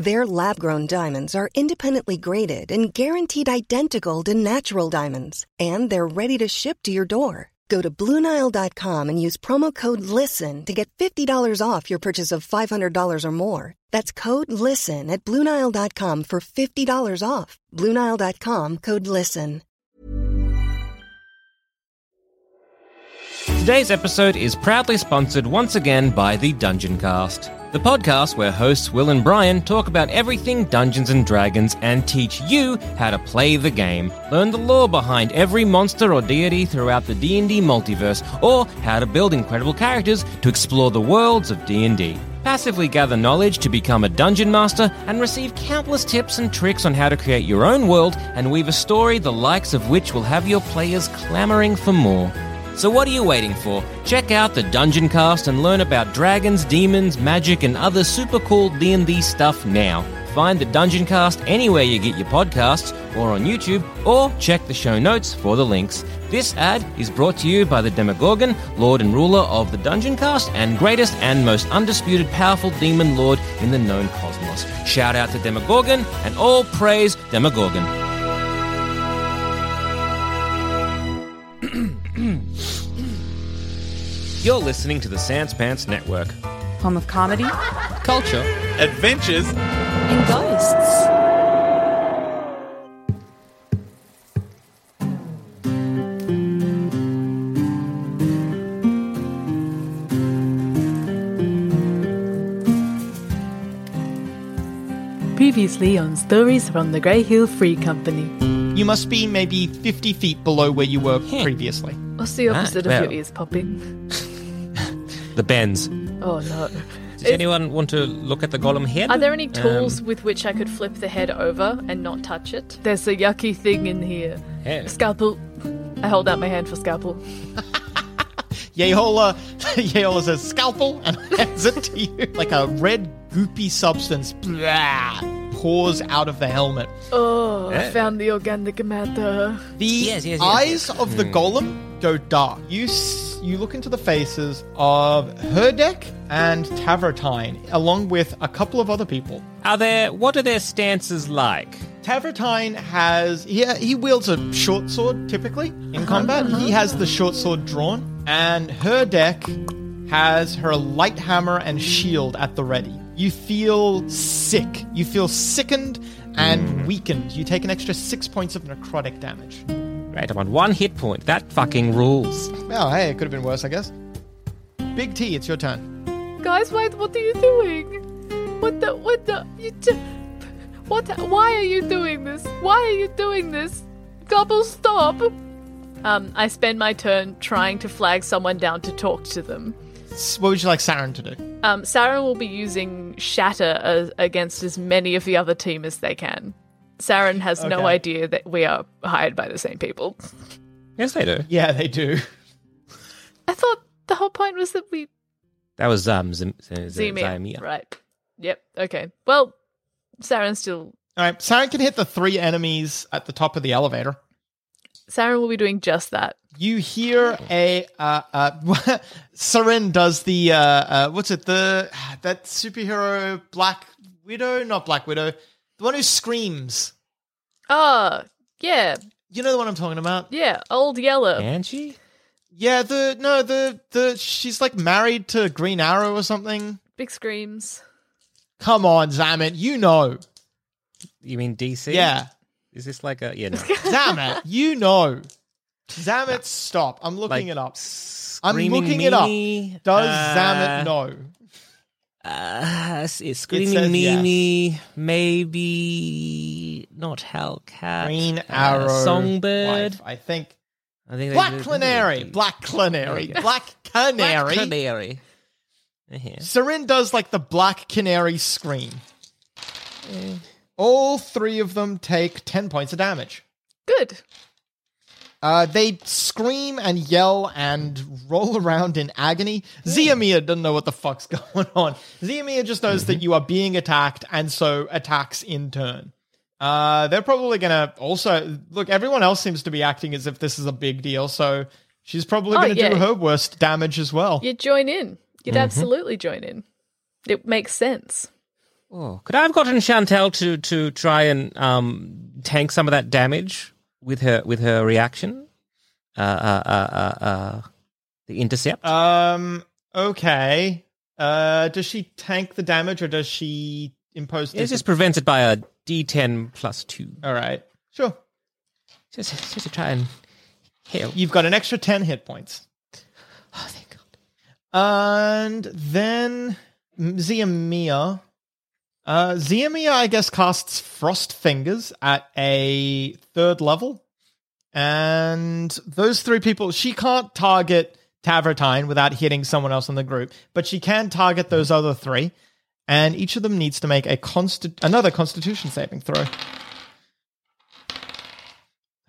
Their lab grown diamonds are independently graded and guaranteed identical to natural diamonds, and they're ready to ship to your door. Go to BlueNile.com and use promo code LISTEN to get $50 off your purchase of $500 or more. That's code LISTEN at BlueNile.com for $50 off. BlueNile.com code LISTEN. Today's episode is proudly sponsored once again by the Dungeon Cast, the podcast where hosts Will and Brian talk about everything Dungeons and Dragons and teach you how to play the game. Learn the lore behind every monster or deity throughout the D&D multiverse or how to build incredible characters to explore the worlds of D&D. Passively gather knowledge to become a dungeon master and receive countless tips and tricks on how to create your own world and weave a story the likes of which will have your players clamoring for more. So what are you waiting for? Check out the Dungeon Cast and learn about dragons, demons, magic, and other super cool D&D stuff now. Find the Dungeon Cast anywhere you get your podcasts, or on YouTube, or check the show notes for the links. This ad is brought to you by the Demogorgon, Lord and Ruler of the Dungeon Cast, and greatest and most undisputed powerful demon lord in the known cosmos. Shout out to Demogorgon, and all praise Demogorgon. You're listening to the Sans Pants Network. Home of comedy Culture. Adventures. and ghosts. Previously on Stories from the Grey Hill Free Company. You must be maybe 50 feet below where you were previously. What's the opposite ah, well. of your ears popping? The bends. Oh no. Does anyone want to look at the golem head? Are there any Um, tools with which I could flip the head over and not touch it? There's a yucky thing in here. yeah. Scalpel. I hold out my hand for scalpel. Yehola, Yehola says scalpel and hands it to you. Like a red goopy substance blah, pours out of the helmet. Oh, I found the organic matter. The Yes, yes, yes, eyes of the golem go dark. You s- you look into the faces of Herdek and Tavertine, along with a couple of other people. Are there? What are their stances like? Tavertine has he he wields a short sword typically in uh-huh, combat. He uh-huh. has the short sword drawn, and Herdek has her light hammer and shield at the ready. You feel sick. You feel sickened and weakened. You take an extra six points of necrotic damage. Right, I'm on one hit point. That fucking rules. Oh, hey, it could have been worse, I guess. Big T, it's your turn. Guys, wait, what are you doing? What the, what the, you t- what, why are you doing this? Why are you doing this? Gobble, stop! Um, I spend my turn trying to flag someone down to talk to them. What would you like Saren to do? Um, Saren will be using Shatter as, against as many of the other team as they can. Saren has no idea that we are hired by the same people. Yes, they do. Yeah, they do. I thought the whole point was that we That was um Zim, Z- Z- Zemia. Right. Yep. Okay. Well, Saren still. All right, Saren can hit the three enemies at the top of the elevator. Saren will be doing just that. You hear a uh uh Saren does the uh uh what's it the that superhero Black Widow not Black Widow the one who screams Ah, yeah, you know the one I'm talking about yeah. Old Yeller. Angie? yeah the no the the she's like married to Green Arrow or something Big screams. come on Zamet you know You mean DC? yeah Is this like a yeah? No. Zamet you know Zamet stop I'm looking Like it up I'm Screaming looking it up does Uh, Zamet know Uh, it's screaming says Mimi, maybe not Hellcat. Green uh, Arrow. Songbird. wife, I think. I think Black they- Canary. they- Black Canary. Okay. Black Black Canary. Canary. Yeah. Sarin does like the Black Canary scream. All three of them take 10 points of damage. Good. Uh, they scream and yell and roll around in agony. Ziamia doesn't know what the fuck's going on. Ziamia just knows that you are being attacked and so attacks in turn. Uh, they're probably gonna also look. Everyone else seems to be acting as if this is a big deal, so she's probably Oh, gonna yeah. do her worst damage as well. You'd join in. You'd Mm-hmm. absolutely join in. It makes sense. Oh, could I have gotten Chantel to to try and um tank some of that damage with her with her reaction? Uh, uh, uh, uh, uh the intercept. Um. Okay. Uh. Does she tank the damage or does she impose? dis- just prevented by a D10 plus two. All right. Sure. Just, just to try and heal. You've got an extra ten hit points. Oh, thank God. And then Ziamia. Uh, Ziamia, I guess, casts Frost Fingers at a third level. And those three people, she can't target Tavertine without hitting someone else in the group, but she can target those other three. And each of them needs to make a consti- another constitution saving throw.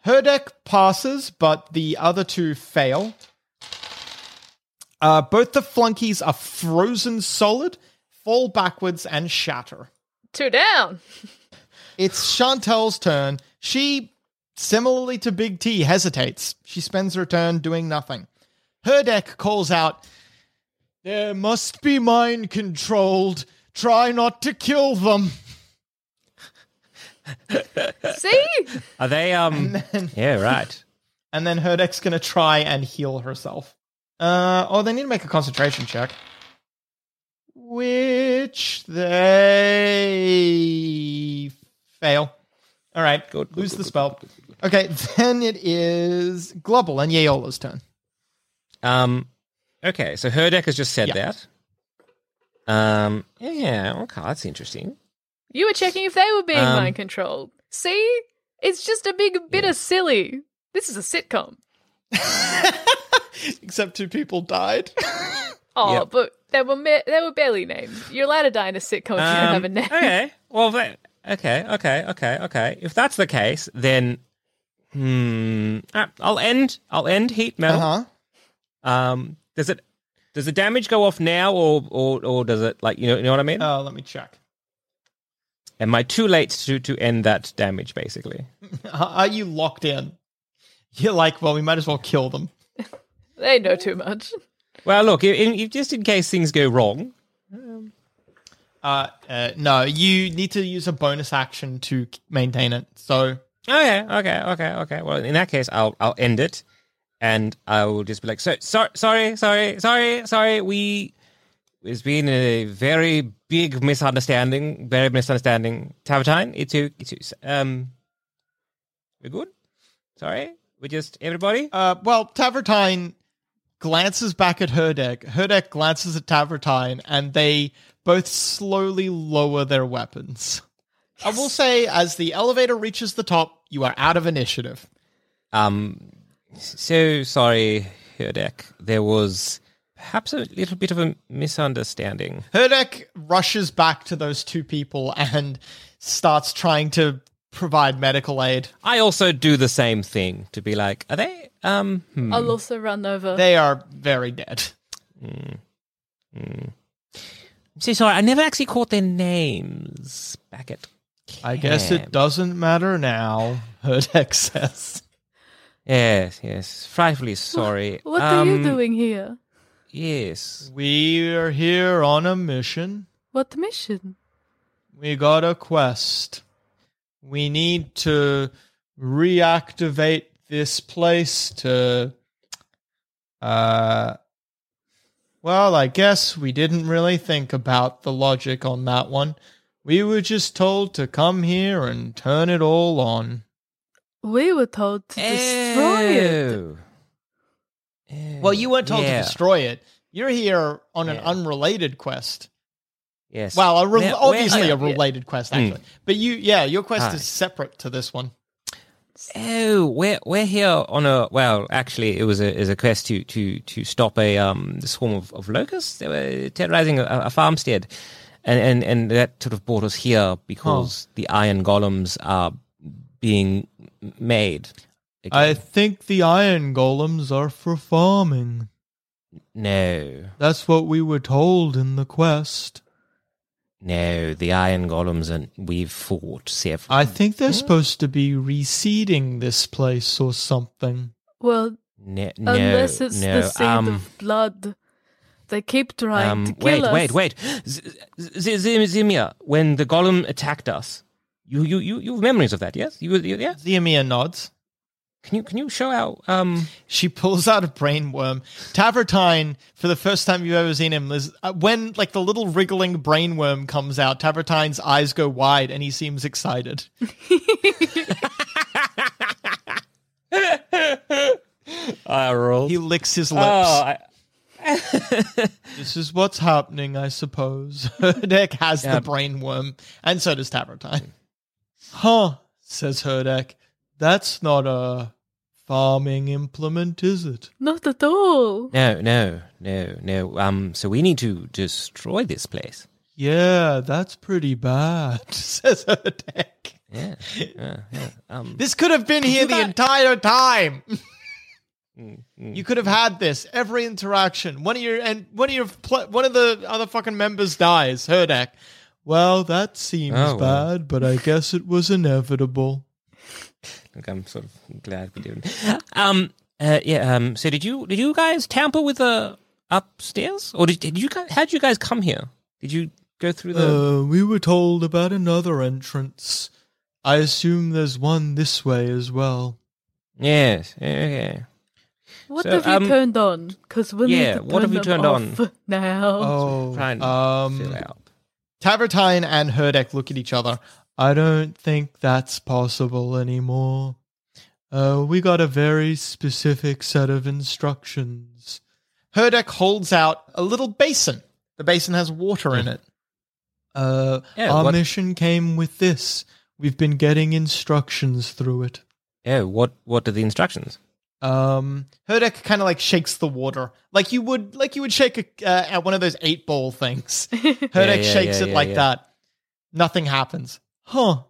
Herdek passes, but the other two fail. Uh, both the flunkies are frozen solid, fall backwards, and shatter. Two down. It's Chantel's turn. She, similarly to Big T, hesitates. She spends her turn doing nothing. Herdek calls out, There must be mind controlled. Try not to kill them. See? Are they um? yeah, right. And then Herdek's going to try and heal herself. Uh, oh, they need to make a concentration check. Which they fail. All right, Good, good, lose good, the good, spell. Okay, then it is Glubble and Yeola's turn. Um, okay, so Herdek has just said Yeah. that. Um, yeah, okay, that's interesting. You were checking if they were being Um, mind controlled. See? It's just a big bit of silly. This is a sitcom. Except two people died. Oh, Yep. but they were ma- they were barely named. You're allowed to die in a sitcom if you don't Um, have a name. okay, well, that, okay, okay, okay, okay. If that's the case, then hmm, ah, I'll end. I'll end heat Uh metal. huh. Um, does it? Does the damage go off now, or or or does it like you know you know what I mean? Oh, let me check. Am I too late to to end that damage? Basically, Are you locked in? You're like, well, we might as well kill them. They know too much. Well, look, in, in, just in case things go wrong, Uh, uh, no, you need to use a bonus action to maintain it. So Okay, okay, okay, okay. Well, in that case, I'll I'll end it, and I will just be like, so, sorry, sorry, sorry, sorry, sorry. We it's been a very big misunderstanding, very misunderstanding. Tavertine, it's you, it's you. Um, we're good. Sorry, we just everybody. Uh, well, Tavertine glances back at her deck. Herdek glances at Tavertine, and they both slowly lower their weapons. I will say, as the elevator reaches the top, you are out of initiative. Um, so sorry, Herdek. There was perhaps a little bit of a misunderstanding. Herdek rushes back to those two people and starts trying to provide medical aid. I also do the same thing to be like, are they? Um, hmm. I'll also run over. They are very dead. I'm so sorry. I never actually caught their names back at. I guess it doesn't matter now, Herdek says. Yes, yes. Frightfully sorry. what are you Um, doing here? Yes. We are here on a mission. What mission? We got a quest. We need to reactivate this place to uh well, I guess we didn't really think about the logic on that one. We were just told to come here and turn it all on. We were told to destroy it. Oh. Well, you weren't told Yeah. to destroy it. You're here on an unrelated quest. Yes. Well, a re- Where- where- obviously oh, a yeah. related quest, actually. But you, yeah, your quest Hi. is separate to this one. Oh, we're we're here on a well. Actually, it was a is a quest to to to stop a um swarm of, of locusts. They were terrorizing a, a farmstead, and, and and that sort of brought us here because the iron golems are being made. again. I think the iron golems are for farming. no, That's what we were told in the quest. No, the iron golems, and we've fought several. I think they're supposed to be reseeding this place or something. Well, no, no, unless it's no. the seed um, of blood. They keep trying um, to kill wait, us. wait, wait, Z- Z- Z- Zimia. When the golem attacked us, you you you you have memories of that? Yes, you, you yeah. Theomia nods. Can you can you show out? Um, She pulls out a brain worm. Tavertine, for the first time you've ever seen him, is uh, when like the little wriggling brain worm comes out, Tavertine's eyes go wide and he seems excited. I roll. He licks his lips. Oh, I, This is what's happening, I suppose. Herdek has Yeah. the brain worm, and so does Tavertine. Huh, says Herdek. That's not a farming implement, is it? Not at all. no, no, no, no. Um, so we need to destroy this place. Yeah, that's pretty bad, says Herdek. Yeah, yeah, yeah. Um, This could have been here the guys- entire time. mm, You could have had this every interaction. One of your and one of your pl- one of the other fucking members dies. Herdek. Well, that seems Oh, well. bad, but I guess it was inevitable. Look, I'm sort of glad we didn't. Um, uh, yeah. Um, so did you did you guys tamper with the upstairs, or did, did you guys? How did you guys come here? Did you go through the? Uh, we were told about another entrance. I assume there's one this way as well. yes. Okay. What So, have you um, turned on? Because we yeah, need to what turn have you them turned off on? now. Oh, Try um, fill out. Tavertine and Herdek look at each other. I don't think that's possible anymore. Uh, we got a very specific set of instructions. Herdek holds out a little basin. The basin has water in it. Uh, Yeah, our what- mission came with this. We've been getting instructions through it. Yeah. What What are the instructions? Um, Herdek kind of like shakes the water, like you would, like you would shake a, uh, at one of those eight ball things. Herdek yeah, shakes yeah, it yeah, like yeah. that. Nothing happens. Huh.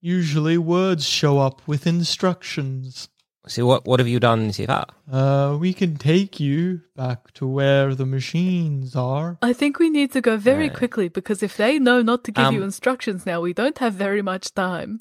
Usually words show up with instructions. So what What have you done so far? Uh, we can take you back to where the machines are. I think we need to go very quickly because if they know not to give you Um, instructions now, we don't have very much time.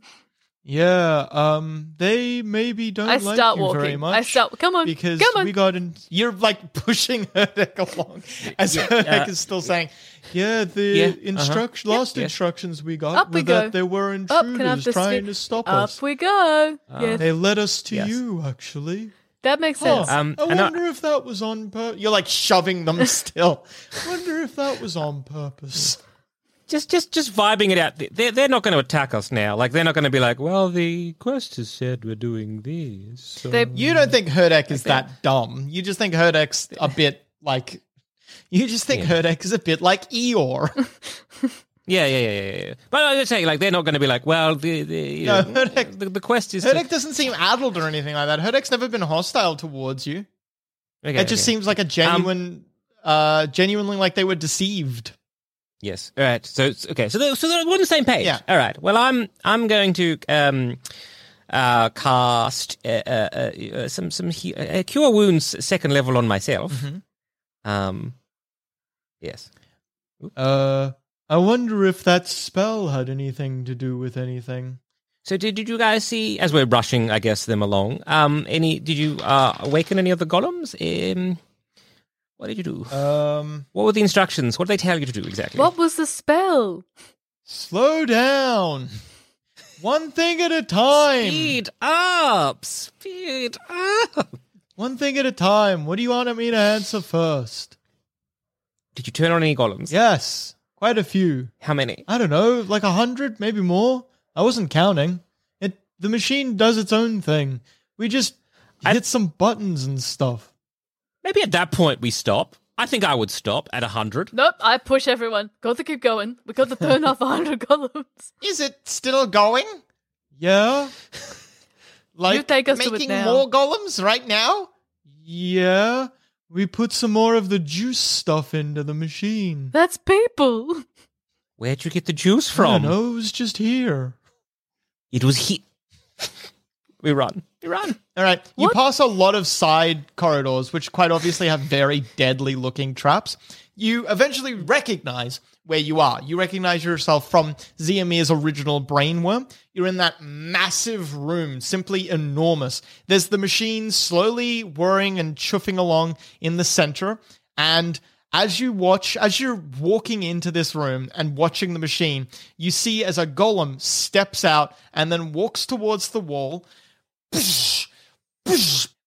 Yeah, um, they maybe don't I like start you very walking. much. I start. Come on, because come on. we got in. You're like pushing Herdek along as Herdek uh, is still saying, "Yeah, the Yeah, uh-huh. instruction, last yeah. instructions we got Up were we go. that there were Up, can I have intruders this trying fi- to stop Up us. Up we go. yes, They led us to Yes. you, actually. that makes Huh, sense. Um, I and I- wonder if that was on purpose. You're like shoving them still. I wonder if that was on purpose. Just just just vibing it out. They're they're not going to attack us now. Like they're not going to be like, well, the quest has said we're doing this. So. You don't think Herdek is that dumb. You just think Herdek's a bit like. You just think Herdek is a bit like Eeyore. Yeah, yeah, yeah, yeah, yeah. But I was saying, like, they're not going to be like, well, the the, you No, know, Herdek- the, the quest is. Herdek to, doesn't seem addled or anything like that. Herdek's never been hostile towards you. okay, it just okay. seems like a genuine, uh, genuinely like they were deceived. Yes. All right. So okay. So they're, so they're on the same page. Yeah. All right. Well, I'm I'm going to um uh cast uh, uh, uh, some some he- uh, cure wounds second level on myself. Mm-hmm. Um. Yes. Uh, I wonder if that spell had anything to do with anything. So did, did you guys see as we're rushing, I guess, them along? Um. Any? Did you uh awaken any of the golems? Um. What did you do? Um, what were the instructions? What did they tell you to do exactly? what was the spell? slow down. One thing at a time. Speed up! Speed up! One thing at a time. What do you want me to answer first? Did you turn on any golems? Yes, quite a few. How many? I don't know, like a hundred, maybe more. I wasn't counting. It the machine does its own thing. We just I- hit some buttons and stuff. Maybe at that point we stop. I think I would stop at 100. Nope, I push everyone. Got to keep going. We got to turn off 100 columns. Is it still going? Yeah. like You take us to it making now. more golems right now? Yeah. We put some more of the juice stuff into the machine. That's people. Where'd you get the juice from? don't it was just here. It was he. we run. We run. All right. You What? pass a lot of side corridors, which quite obviously have very deadly looking traps. You eventually recognize where you are. You recognize yourself from Ziamir's original brainworm. You're in that massive room, simply enormous. There's the machine slowly whirring and chuffing along in the center. And as you watch, as you're walking into this room and watching the machine, you see as a golem steps out and then walks towards the wall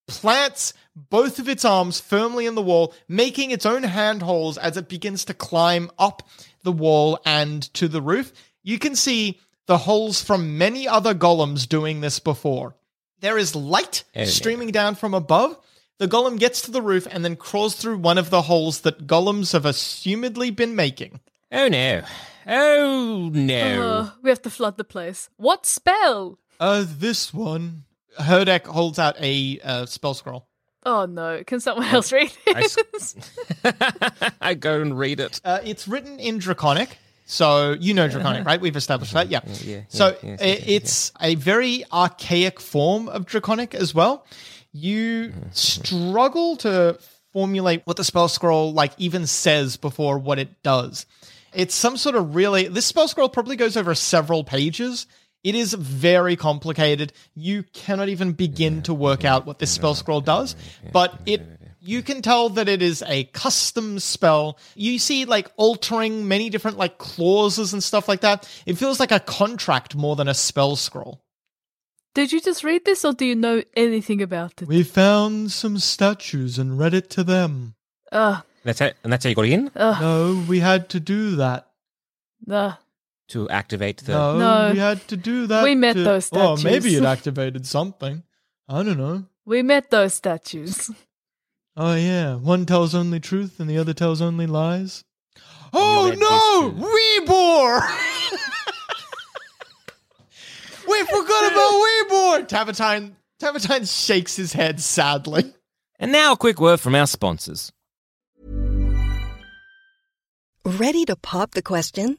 plants both of its arms firmly in the wall, making its own handholds as it begins to climb up the wall and to the roof. You can see the holes from many other golems doing this before. There is light Oh, no. streaming down from above. The golem gets to the roof and then crawls through one of the holes that golems have assumedly been making. Oh no. Oh no. Uh, we have to flood the place. What spell? Uh, this one. Herdek holds out a uh, spell scroll. Oh no, can someone else read this? I it? s- I go and read it. Uh, it's written in Draconic. So you know Draconic, right? We've established that. Yeah. yeah, so yes, i- it's a very archaic form of Draconic as well. You struggle to formulate what the spell scroll like even says before what it does. It's some sort of really this spell scroll probably goes over several pages. It is very complicated. You cannot even begin to work out what this spell scroll does, but it you can tell that it is a custom spell. You see like altering many different like clauses and stuff like that. It feels like a contract more than a spell scroll. Did you just read this or do you know anything about it? We found some statues and read it to them. Ugh, That's how, and that's how you got in ugh, No, we had to do that. ugh. To activate the. No, No. we had to do that. We met to- those statues. Oh, maybe it activated something. I don't know. We met those statues. Oh yeah, one tells only truth and the other tells only lies. Oh no, this Weebor! we forgot about Weebor. Tavertine, Tavertine shakes his head sadly. And now a quick word from our sponsors. Ready to pop the question?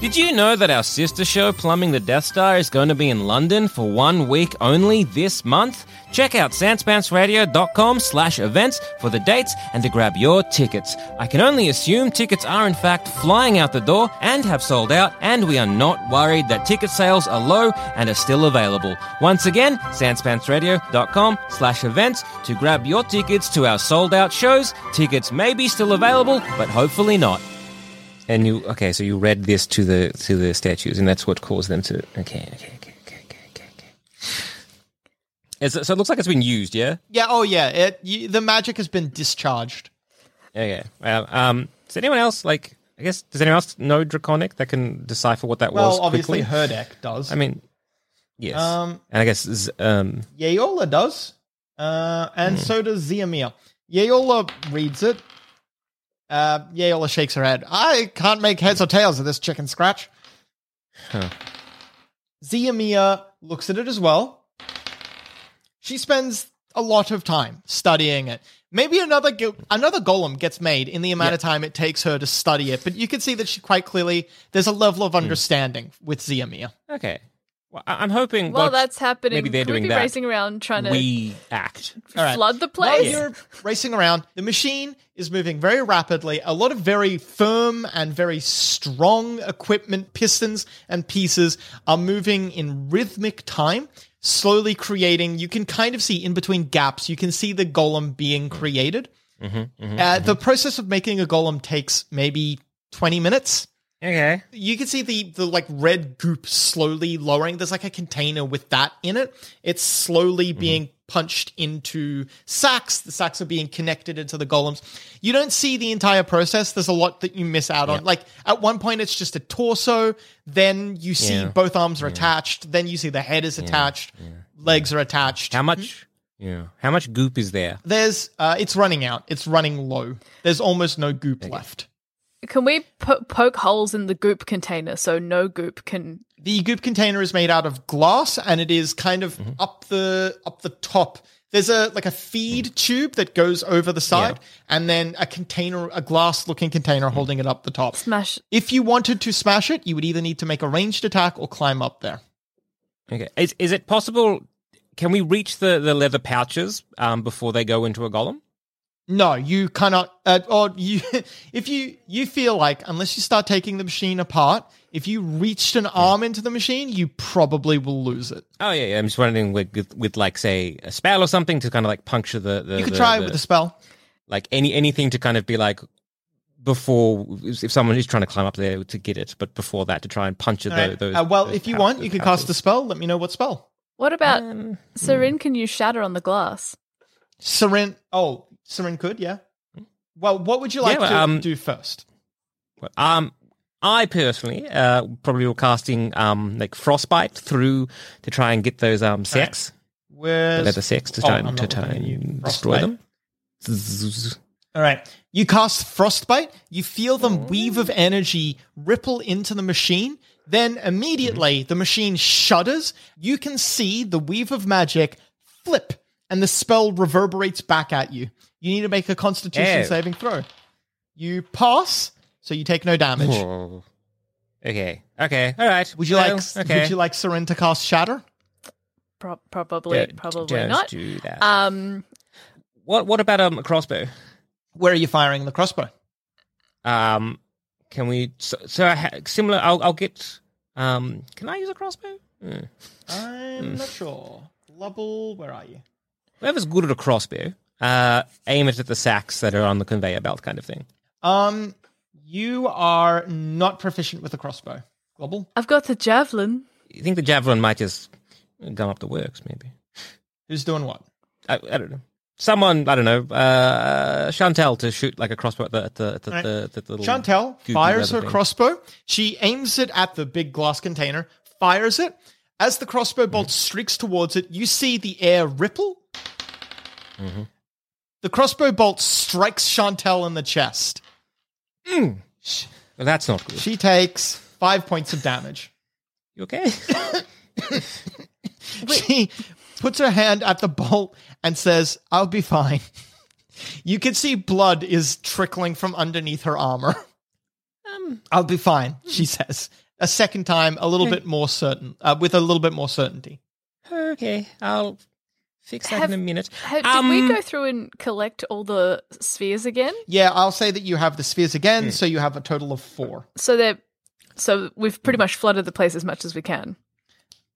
Did you know that our sister show, Plumbing the Death Star, is going to be in London for one week only this month? Check out sanspantsradio.com slash events for the dates and to grab your tickets. I can only assume tickets are in fact flying out the door and have sold out, and we are not worried that ticket sales are low and are still available. Once again, sanspantsradio.com slash events to grab your tickets to our sold out shows. Tickets may be still available, but hopefully not. And you okay? So you read this to the to the statues, and that's what caused them to. Okay, okay, okay, okay, okay, okay. okay. Is it, so it looks like it's been used, yeah? Yeah. Oh, yeah. It you, the magic has been discharged. Okay. Well, um, does anyone else like? I guess does anyone else know Draconic that can decipher what that was? Well, obviously, quickly? does. I mean, yes. Um, and I guess z- um, Yeola does, uh, and Hmm. so does Ziamir. Yeola reads it. Uh, Yeola shakes her head. I can't make heads or tails of this chicken scratch. Huh. Ziamir looks at it as well. She spends a lot of time studying it. Maybe another go- another golem gets made in the amount of time it takes her to study it, but you can see that she quite clearly there's a level Hmm. of understanding with Ziamir. okay. Well, I- I'm hoping. While what- that's happening, maybe they're could we doing be that. racing around trying to we act. All right. flood the While place? you're racing around, the machine is moving very rapidly. A lot of very firm and very strong equipment, pistons and pieces are moving in rhythmic time, slowly creating. You can kind of see in between gaps, you can see the golem being mm-hmm. created. Mm-hmm, mm-hmm, uh, The process of making a golem takes maybe 20 minutes. Okay. You can see the the like red goop slowly lowering. There's like a container with that in it. It's slowly being punched into sacks. The sacks are being connected into the golems. You don't see the entire process. There's a lot that you miss out on. Like at one point it's just a torso, then you see Yeah. both arms are attached, then you see the head is attached, legs are attached. How much? Yeah. How much goop is there? There's uh it's running out. It's running low. There's almost no goop left. Can we po- poke holes in the goop container so no goop can? The goop container is made out of glass and it is kind of Mm-hmm. up the up the top. There's a like a feed Mm. tube that goes over the side and then a container a glass looking container Mm. holding it up the top. Smash. If you wanted to smash it, you would either need to make a ranged attack or climb up there. Okay. Is is it possible? Can we reach the, the leather pouches um, before they go into a golem? No, you cannot. Uh, or you, if you you feel like unless you start taking the machine apart, if you reached an arm into the machine, you probably will lose it. Oh yeah, yeah. I'm just wondering with, with with like say a spell or something to kind of like puncture the. the You could the- try it the- with a spell. like any anything to kind of be like before if someone is trying to climb up there to get it, but before that to try and puncture All the, right. those. Uh, well, those if you pou- want, you can cast a spell. Let me know what spell. What about Um, Serin? Can you shatter on the glass? Seren. Oh, Seren could, yeah. Well, what would you like Yeah, well, to um, do first? Well, Um, I personally uh, probably were casting um like frostbite through to try and get those um sex, the Where's leather sex to Oh, try I'm to try looking at you. and destroy them. All right. You cast Frostbite. You feel the weave of energy ripple into the machine. Then immediately the machine shudders. You can see the weave of magic flip and the spell reverberates back at you. You need to make a constitution Ew. saving throw. You pass, so you take no damage. Whoa. Okay. Okay. All right. Would you Well, like Okay. would you like Seren to cast Shatter? Pro- probably, Don't- probably don't not. do that. Um, what What about um a crossbow? Where are you firing the crossbow? Um, can we? So, so I ha- similar. I'll I'll get. Um, can I use a crossbow? Hmm. I'm not sure. Lubble, where are you? Whoever's good at a crossbow, uh, aim it at the sacks that are on the conveyor belt, kind of thing. Um, you are not proficient with a crossbow. Global. I've got the javelin. You think the javelin might just gum up the works? Maybe. Who's doing what? I, I don't know. Someone I don't know. Uh, Chantel to shoot like a crossbow at the at the, at the, Right. the, the, little Chantel fires her thing. crossbow. She aims it at the big glass container, fires it. As the crossbow bolt Mm-hmm. streaks towards it, you see the air ripple. Mm-hmm. The crossbow bolt strikes Chantel in the chest. Well, that's not good. She takes five points of damage. You okay? She puts her hand at the bolt and says, I'll be fine. You can see blood is trickling from underneath her armor. um, I'll be fine, she says. A second time, a little bit more certain, uh, with a little bit more certainty. okay, I'll fix that Have- in a minute. Ha- did Um, we go through and collect all the spheres again? Yeah, I'll say that you have the spheres again, so you have a total of four. So they're so we've pretty much flooded the place as much as we can.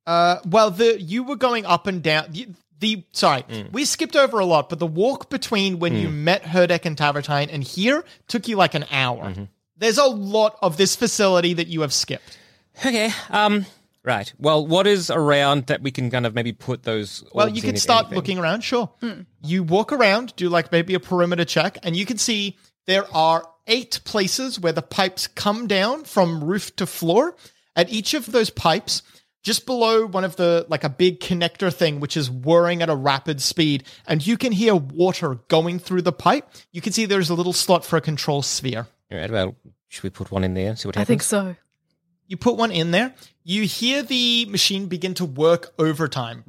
Uh, well, the you were going up and down. you- The sorry, we skipped over a lot, but the walk between when you met Herdek and Tavertine and here took you like an hour. There's a lot of this facility that you have skipped. Okay. Um, Right. Well, what is around that we can kind of maybe put those? Well, you in, can start anything? looking around, sure. Hmm. You walk around, do like maybe a perimeter check, and you can see there are eight places where the pipes come down from roof to floor. At each of those pipes, just below one of the, like a big connector thing, which is whirring at a rapid speed, and you can hear water going through the pipe. You can see there's a little slot for a control sphere. All right. Well, should we put one in there? and See what happens I think so. You put one in there. You hear the machine begin to work overtime.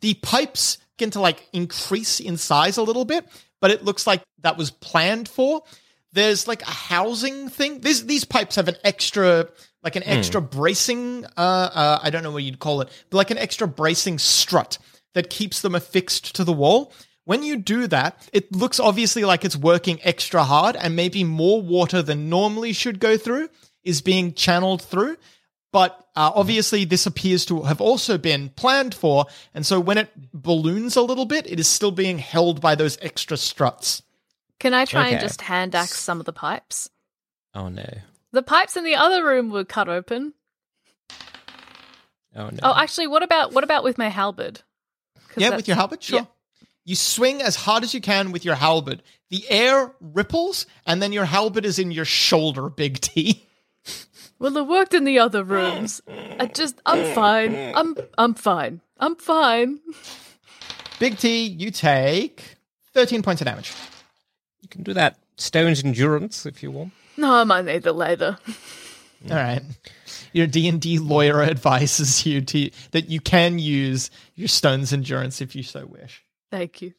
The pipes begin to like increase in size a little bit, but it looks like that was planned for. There's like a housing thing. These these pipes have an extra, like an extra bracing. Uh, uh, I don't know what you'd call it, but like an extra bracing strut that keeps them affixed to the wall. When you do that, it looks obviously like it's working extra hard, and maybe more water than normally should go through is being channeled through. But uh, obviously, this appears to have also been planned for, and so when it balloons a little bit, it is still being held by those extra struts. Can I try and just hand axe some of the pipes? Oh no. The pipes in the other room were cut open. Oh no. Oh, actually, what about what about with my halberd? Yeah, with your halberd, sure. Yeah. You swing as hard as you can with your halberd. The air ripples, and then your halberd is in your shoulder, Big T. Well, it worked in the other rooms. I just, I'm fine. I'm, I'm fine. I'm fine. Big T, you take 13 points of damage. you can do that. Stone's endurance if you want. No, I might need it later. All right. Your D&D lawyer advises you to that you can use your stone's endurance if you so wish. Thank you.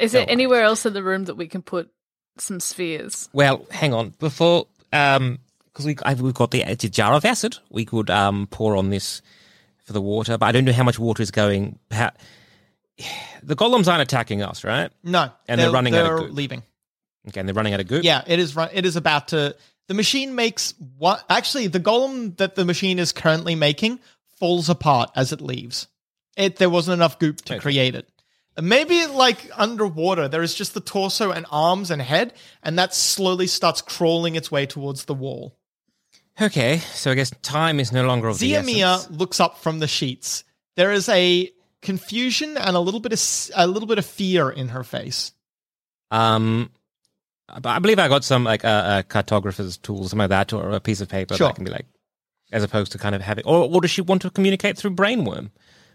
Is No there anywhere else in the room that we can put some spheres? Well, hang on. Before, um, because we I've, we've got the, it's a jar of acid, we could um pour on this for the water, but I don't know how much water is going. Perha- the golems aren't attacking us, right? No, And they're running out of they're goop. leaving. Okay, and they're running out of goop. Yeah, it is run- it is about to the machine makes what actually the golem that the machine is currently making falls apart as it leaves. It there wasn't enough goop to Okay. create it. Maybe like underwater, there is just the torso and arms and head, and that slowly starts crawling its way towards the wall. Okay, so I guess time is no longer of the Ziamia looks up from the sheets. There is a confusion and a little bit of a little bit of fear in her face. Um, I believe I got some like uh, uh, cartographer's tool, something like that, or a piece of paper Sure. that can be like, as opposed to kind of having, or, or does she want to communicate through brainworm?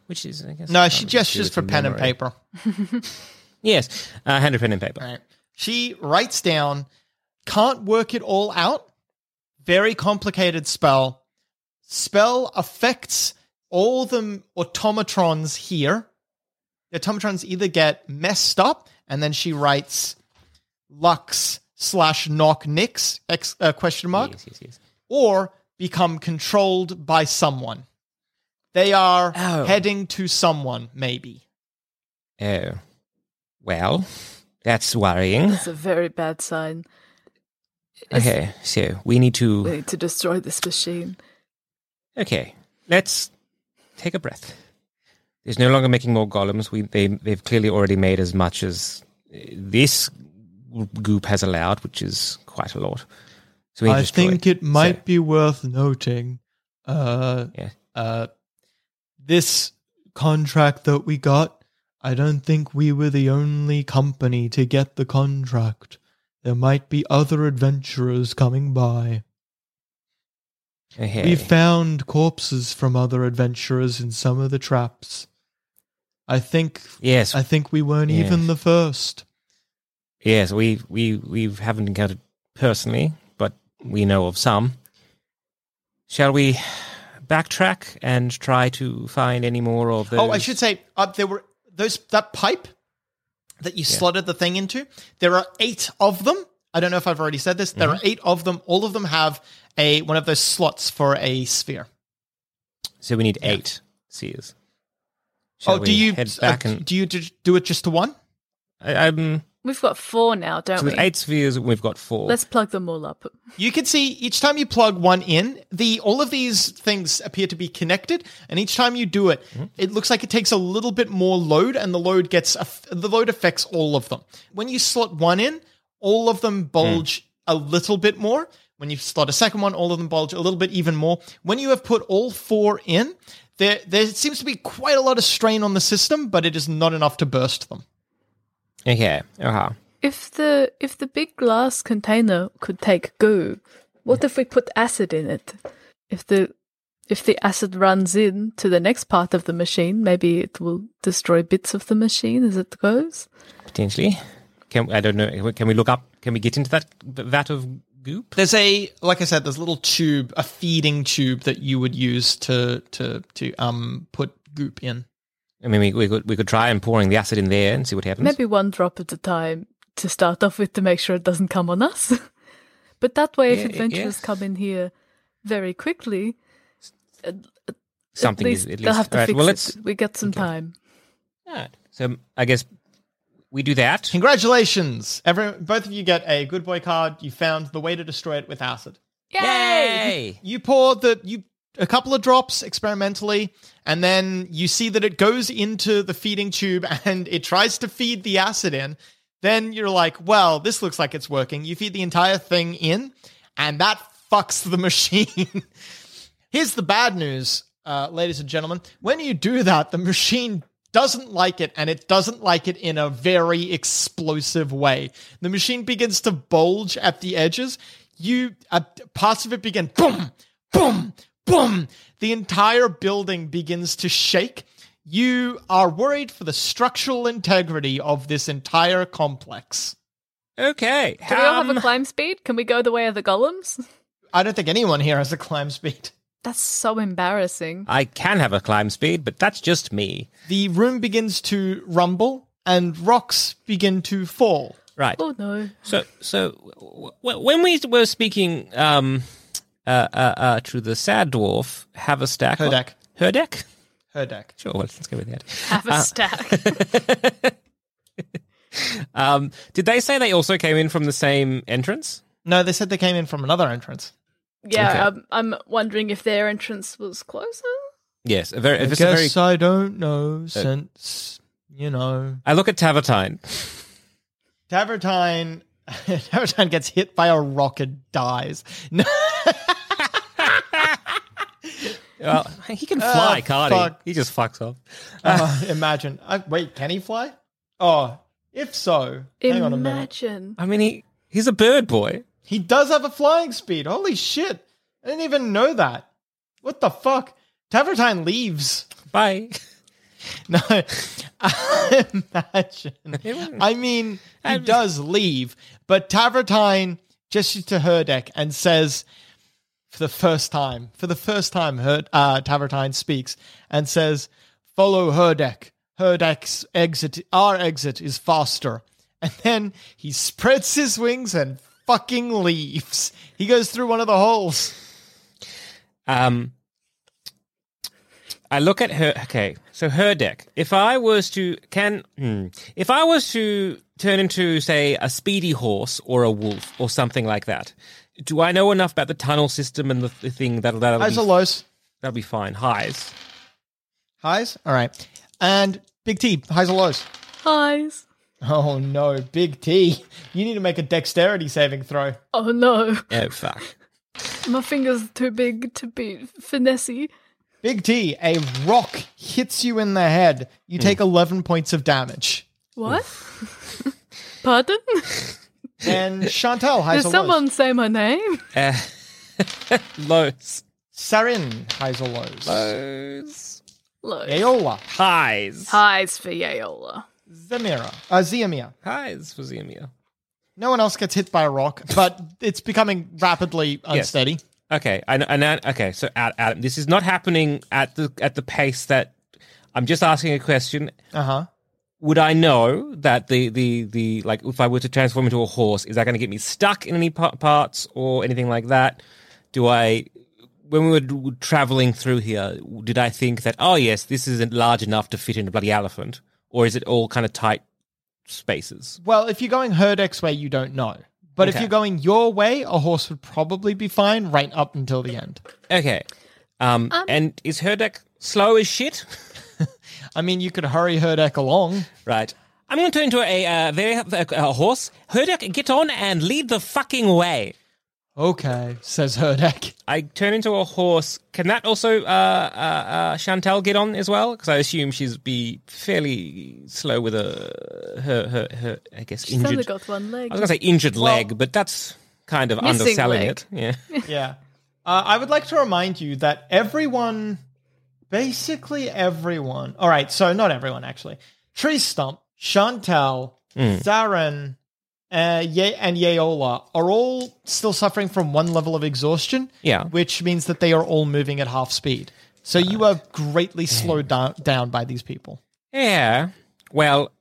Which is, I guess, No, she gestures for pen and paper. Yes, uh, hand and pen and paper. Right. She writes down, can't work it all out. Very complicated spell. Spell affects all the automatrons here. The automatrons either get messed up, and then she writes Lux slash knock Nix ex, uh, question mark, Yes, yes, yes. or become controlled by someone. They are Oh. heading to someone, maybe. Oh, well, that's worrying. That's a very bad sign. Okay, so we need to. We to. need to destroy this machine. Okay, let's take a breath. There's no longer making more golems. We they they've clearly already made as much as uh, this goop has allowed, which is quite a lot. So we I destroy think it might So- be worth noting uh, Yeah. uh, this contract that we got. I don't think we were the only company to get the contract. There might be other adventurers coming by. Okay. We found corpses from other adventurers in some of the traps. I think yes, I think we weren't Yes. even the first. yes. We we we haven't encountered personally, but we know of some. Shall we backtrack and try to find any more of those? Oh, I should say, uh, there were those that pipe that you slotted the thing into. There are eight of them. I don't know if I've already said this. There are eight of them. All of them have a one of those slots for a sphere. So we need eight seers. Shall oh, do you head back uh, and do you do it just to one? I, um, We've got four now, don't so we? with eight spheres, we've got 4 Let's plug them all up. You can see each time you plug one in, the all of these things appear to be connected, and each time you do it, mm-hmm. it looks like it takes a little bit more load, and the load gets aff- the load affects all of them. When you slot one in, all of them bulge mm. a little bit more. When you slot a second one, all of them bulge a little bit even more. When you have put all four in, there there seems to be quite a lot of strain on the system, but it is not enough to burst them. Okay. Uh-huh. If the if the big glass container could take goo, what if we put acid in it? If the if the acid runs in to the next part of the machine, maybe it will destroy bits of the machine as it goes. Potentially. Can I don't know. Can we look up? Can we get into that vat of goop? There's a like I said, there's a little tube, a feeding tube that you would use to to to um put goop in. I mean, we, we could we could try and pouring the acid in there and see what happens. Maybe one drop at a time to start off with to make sure it doesn't come on us. but that way, if adventurers yes. come in here very quickly, at, at Something least is at they'll have to alright, fix well, let's- We get some time. Alright. So I guess we do that. Congratulations! Every both of you get a good boy card. You found the way to destroy it with acid. Yay! You pour the you a couple of drops experimentally, and then you see that it goes into the feeding tube and it tries to feed the acid in. Then you're like, well, this looks like it's working. You feed the entire thing in, and that fucks the machine. Here's the bad news, uh, ladies and gentlemen. When you do that, the machine doesn't like it, and it doesn't like it in a very explosive way. The machine begins to bulge at the edges. You, uh, parts of it begin boom, boom, boom. The entire building begins to shake. You are worried for the structural integrity of this entire complex. Okay. Do we all have um, a climb speed? Can we go the way of the golems? I don't think anyone here has a climb speed. That's so embarrassing. I can have a climb speed, but that's just me. The room begins to rumble and rocks begin to fall. Right. Oh no. So, so w- w- when we were speaking um, uh, uh, uh, to the sad dwarf, have a stack. Herdak. Herdak? Her deck. Her deck. Sure, well, let's go with that. Have a Uh, stack. Um, did they say they also came in from the same entrance? No, they said they came in from another entrance. yeah, Okay. um, I'm wondering if their entrance was closer. Yes, a very. I If it's a very guess I don't know since, you know. I look at Tavatine. Tavertine, Tavertine gets hit by a rock and dies. No, Well, he can fly, Ah, can't fuck. he? He just fucks off. uh, imagine. Uh, wait, can he fly? Oh, if so, hang on a minute. Imagine. I mean, he he's a bird boy. He does have a flying speed. Holy shit. I didn't even know that. What the fuck? Tavertine leaves. Bye. No, imagine. I mean, he does leave, but Tavertine gestures to Herdek and says, for the first time, for the first time, Her- uh, Tavertine speaks and says, "Follow Herdek. Herdek's exit, our exit is faster." And then he spreads his wings and fucking leaves. He goes through one of the holes. Um, I look at her. Okay, so Herdek. If I was to can, hmm, if I was to turn into say a speedy horse or a wolf or something like that, do I know enough about the tunnel system and the, the thing that'll that'll Highs be, or lows? that'll be fine. Highs. Highs? All right. And Big T, highs or lows? Highs. Oh no, Big T. You need to make a dexterity saving throw. Oh no. Oh fuck. My fingers are too big to be finessey. Big T, a rock hits you in the head. You hmm. take 11 points of damage. What? Pardon? And Chantal, highs Did or someone lows? say my name? Uh, lows. Sarin, highs or lows? Lows. Low. Aeola, Highs. Highs for Yayola. Zemira, uh, Ziamia. Highs for Zemia. No one else gets hit by a rock, but it's becoming rapidly unsteady. Okay, I know, and now- okay. So, Adam, this is not happening at the at the pace that I'm just asking a question. Uh huh. Would I know that the the the like if I were to transform into a horse, is that going to get me stuck in any parts or anything like that? Do I, when we were traveling through here, did I think that oh yes, this isn't large enough to fit in a bloody elephant, or is it all kind of tight spaces? Well, if you're going Herdek's way, you don't know. But if you're going your way, a horse would probably be fine right up until the end. Okay, um, and is Herdek slow as shit? I mean, you could hurry Herdek along. Right. I'm going to turn into a uh, very a, a horse. Herdek, get on and lead the fucking way. Okay, says Herdek. I turn into a horse. Can that also uh, uh, uh, Chantal get on as well? Because I assume she's be fairly slow with a her her, her I guess She's only injured. got one leg. I was gonna say injured Well- leg, but that's kind of Missing underselling leg. it. Yeah. Yeah. Uh, I would like to remind you that everyone, basically everyone, all right, so not everyone actually, Tree Stump, Chantal, Mm. Zarin, uh, Ye- and Yeola are all still suffering from one level of exhaustion, Yeah. which means that they are all moving at half speed. So you are greatly slowed down, down by these people. Yeah. Well,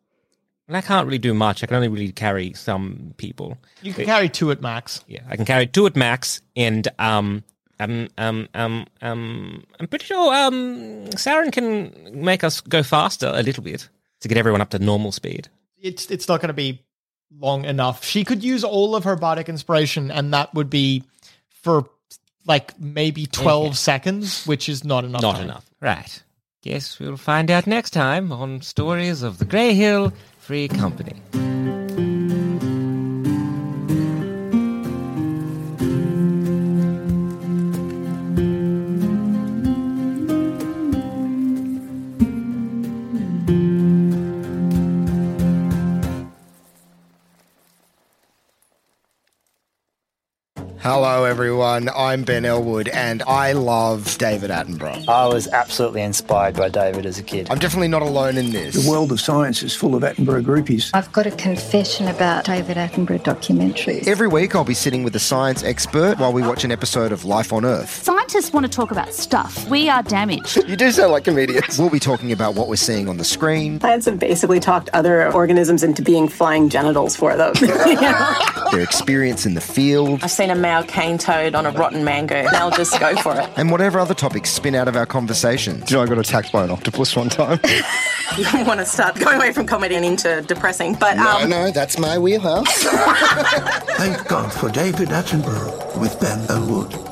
I can't really do much. I can only really carry some people. You can carry two at max. Yeah, I can carry two at max, and um, um, um, um, um, I'm pretty sure um, Saren can make us go faster a little bit to get everyone up to normal speed. It's it's not going to be long enough. She could use all of her bardic inspiration, and that would be for like maybe twelve seconds, which is not enough. Not time. enough. Right. Guess we'll find out next time on Stories of the Grey Hill Free Company. Everyone. I'm Ben Elwood, and I love David Attenborough. I was absolutely inspired by David as a kid. I'm definitely not alone in this. The world of science is full of Attenborough groupies. I've got a confession about David Attenborough documentaries. Every week, I'll be sitting with a science expert while we watch an episode of Life on Earth. Scientists want to talk about stuff. We are damaged. You do sound like comedians. We'll be talking about what we're seeing on the screen, Plants have basically talked other organisms into being flying genitals for them. their experience in the field, I've seen a male cane toad on a rotten mango. They'll just go for it. and whatever other topics spin out of our conversations. You know, I got attacked by an octopus one time. You don't want to start going away from comedy and into depressing, but No, um, no, that's my wheelhouse. Thank God for David Attenborough with Ben Elwood.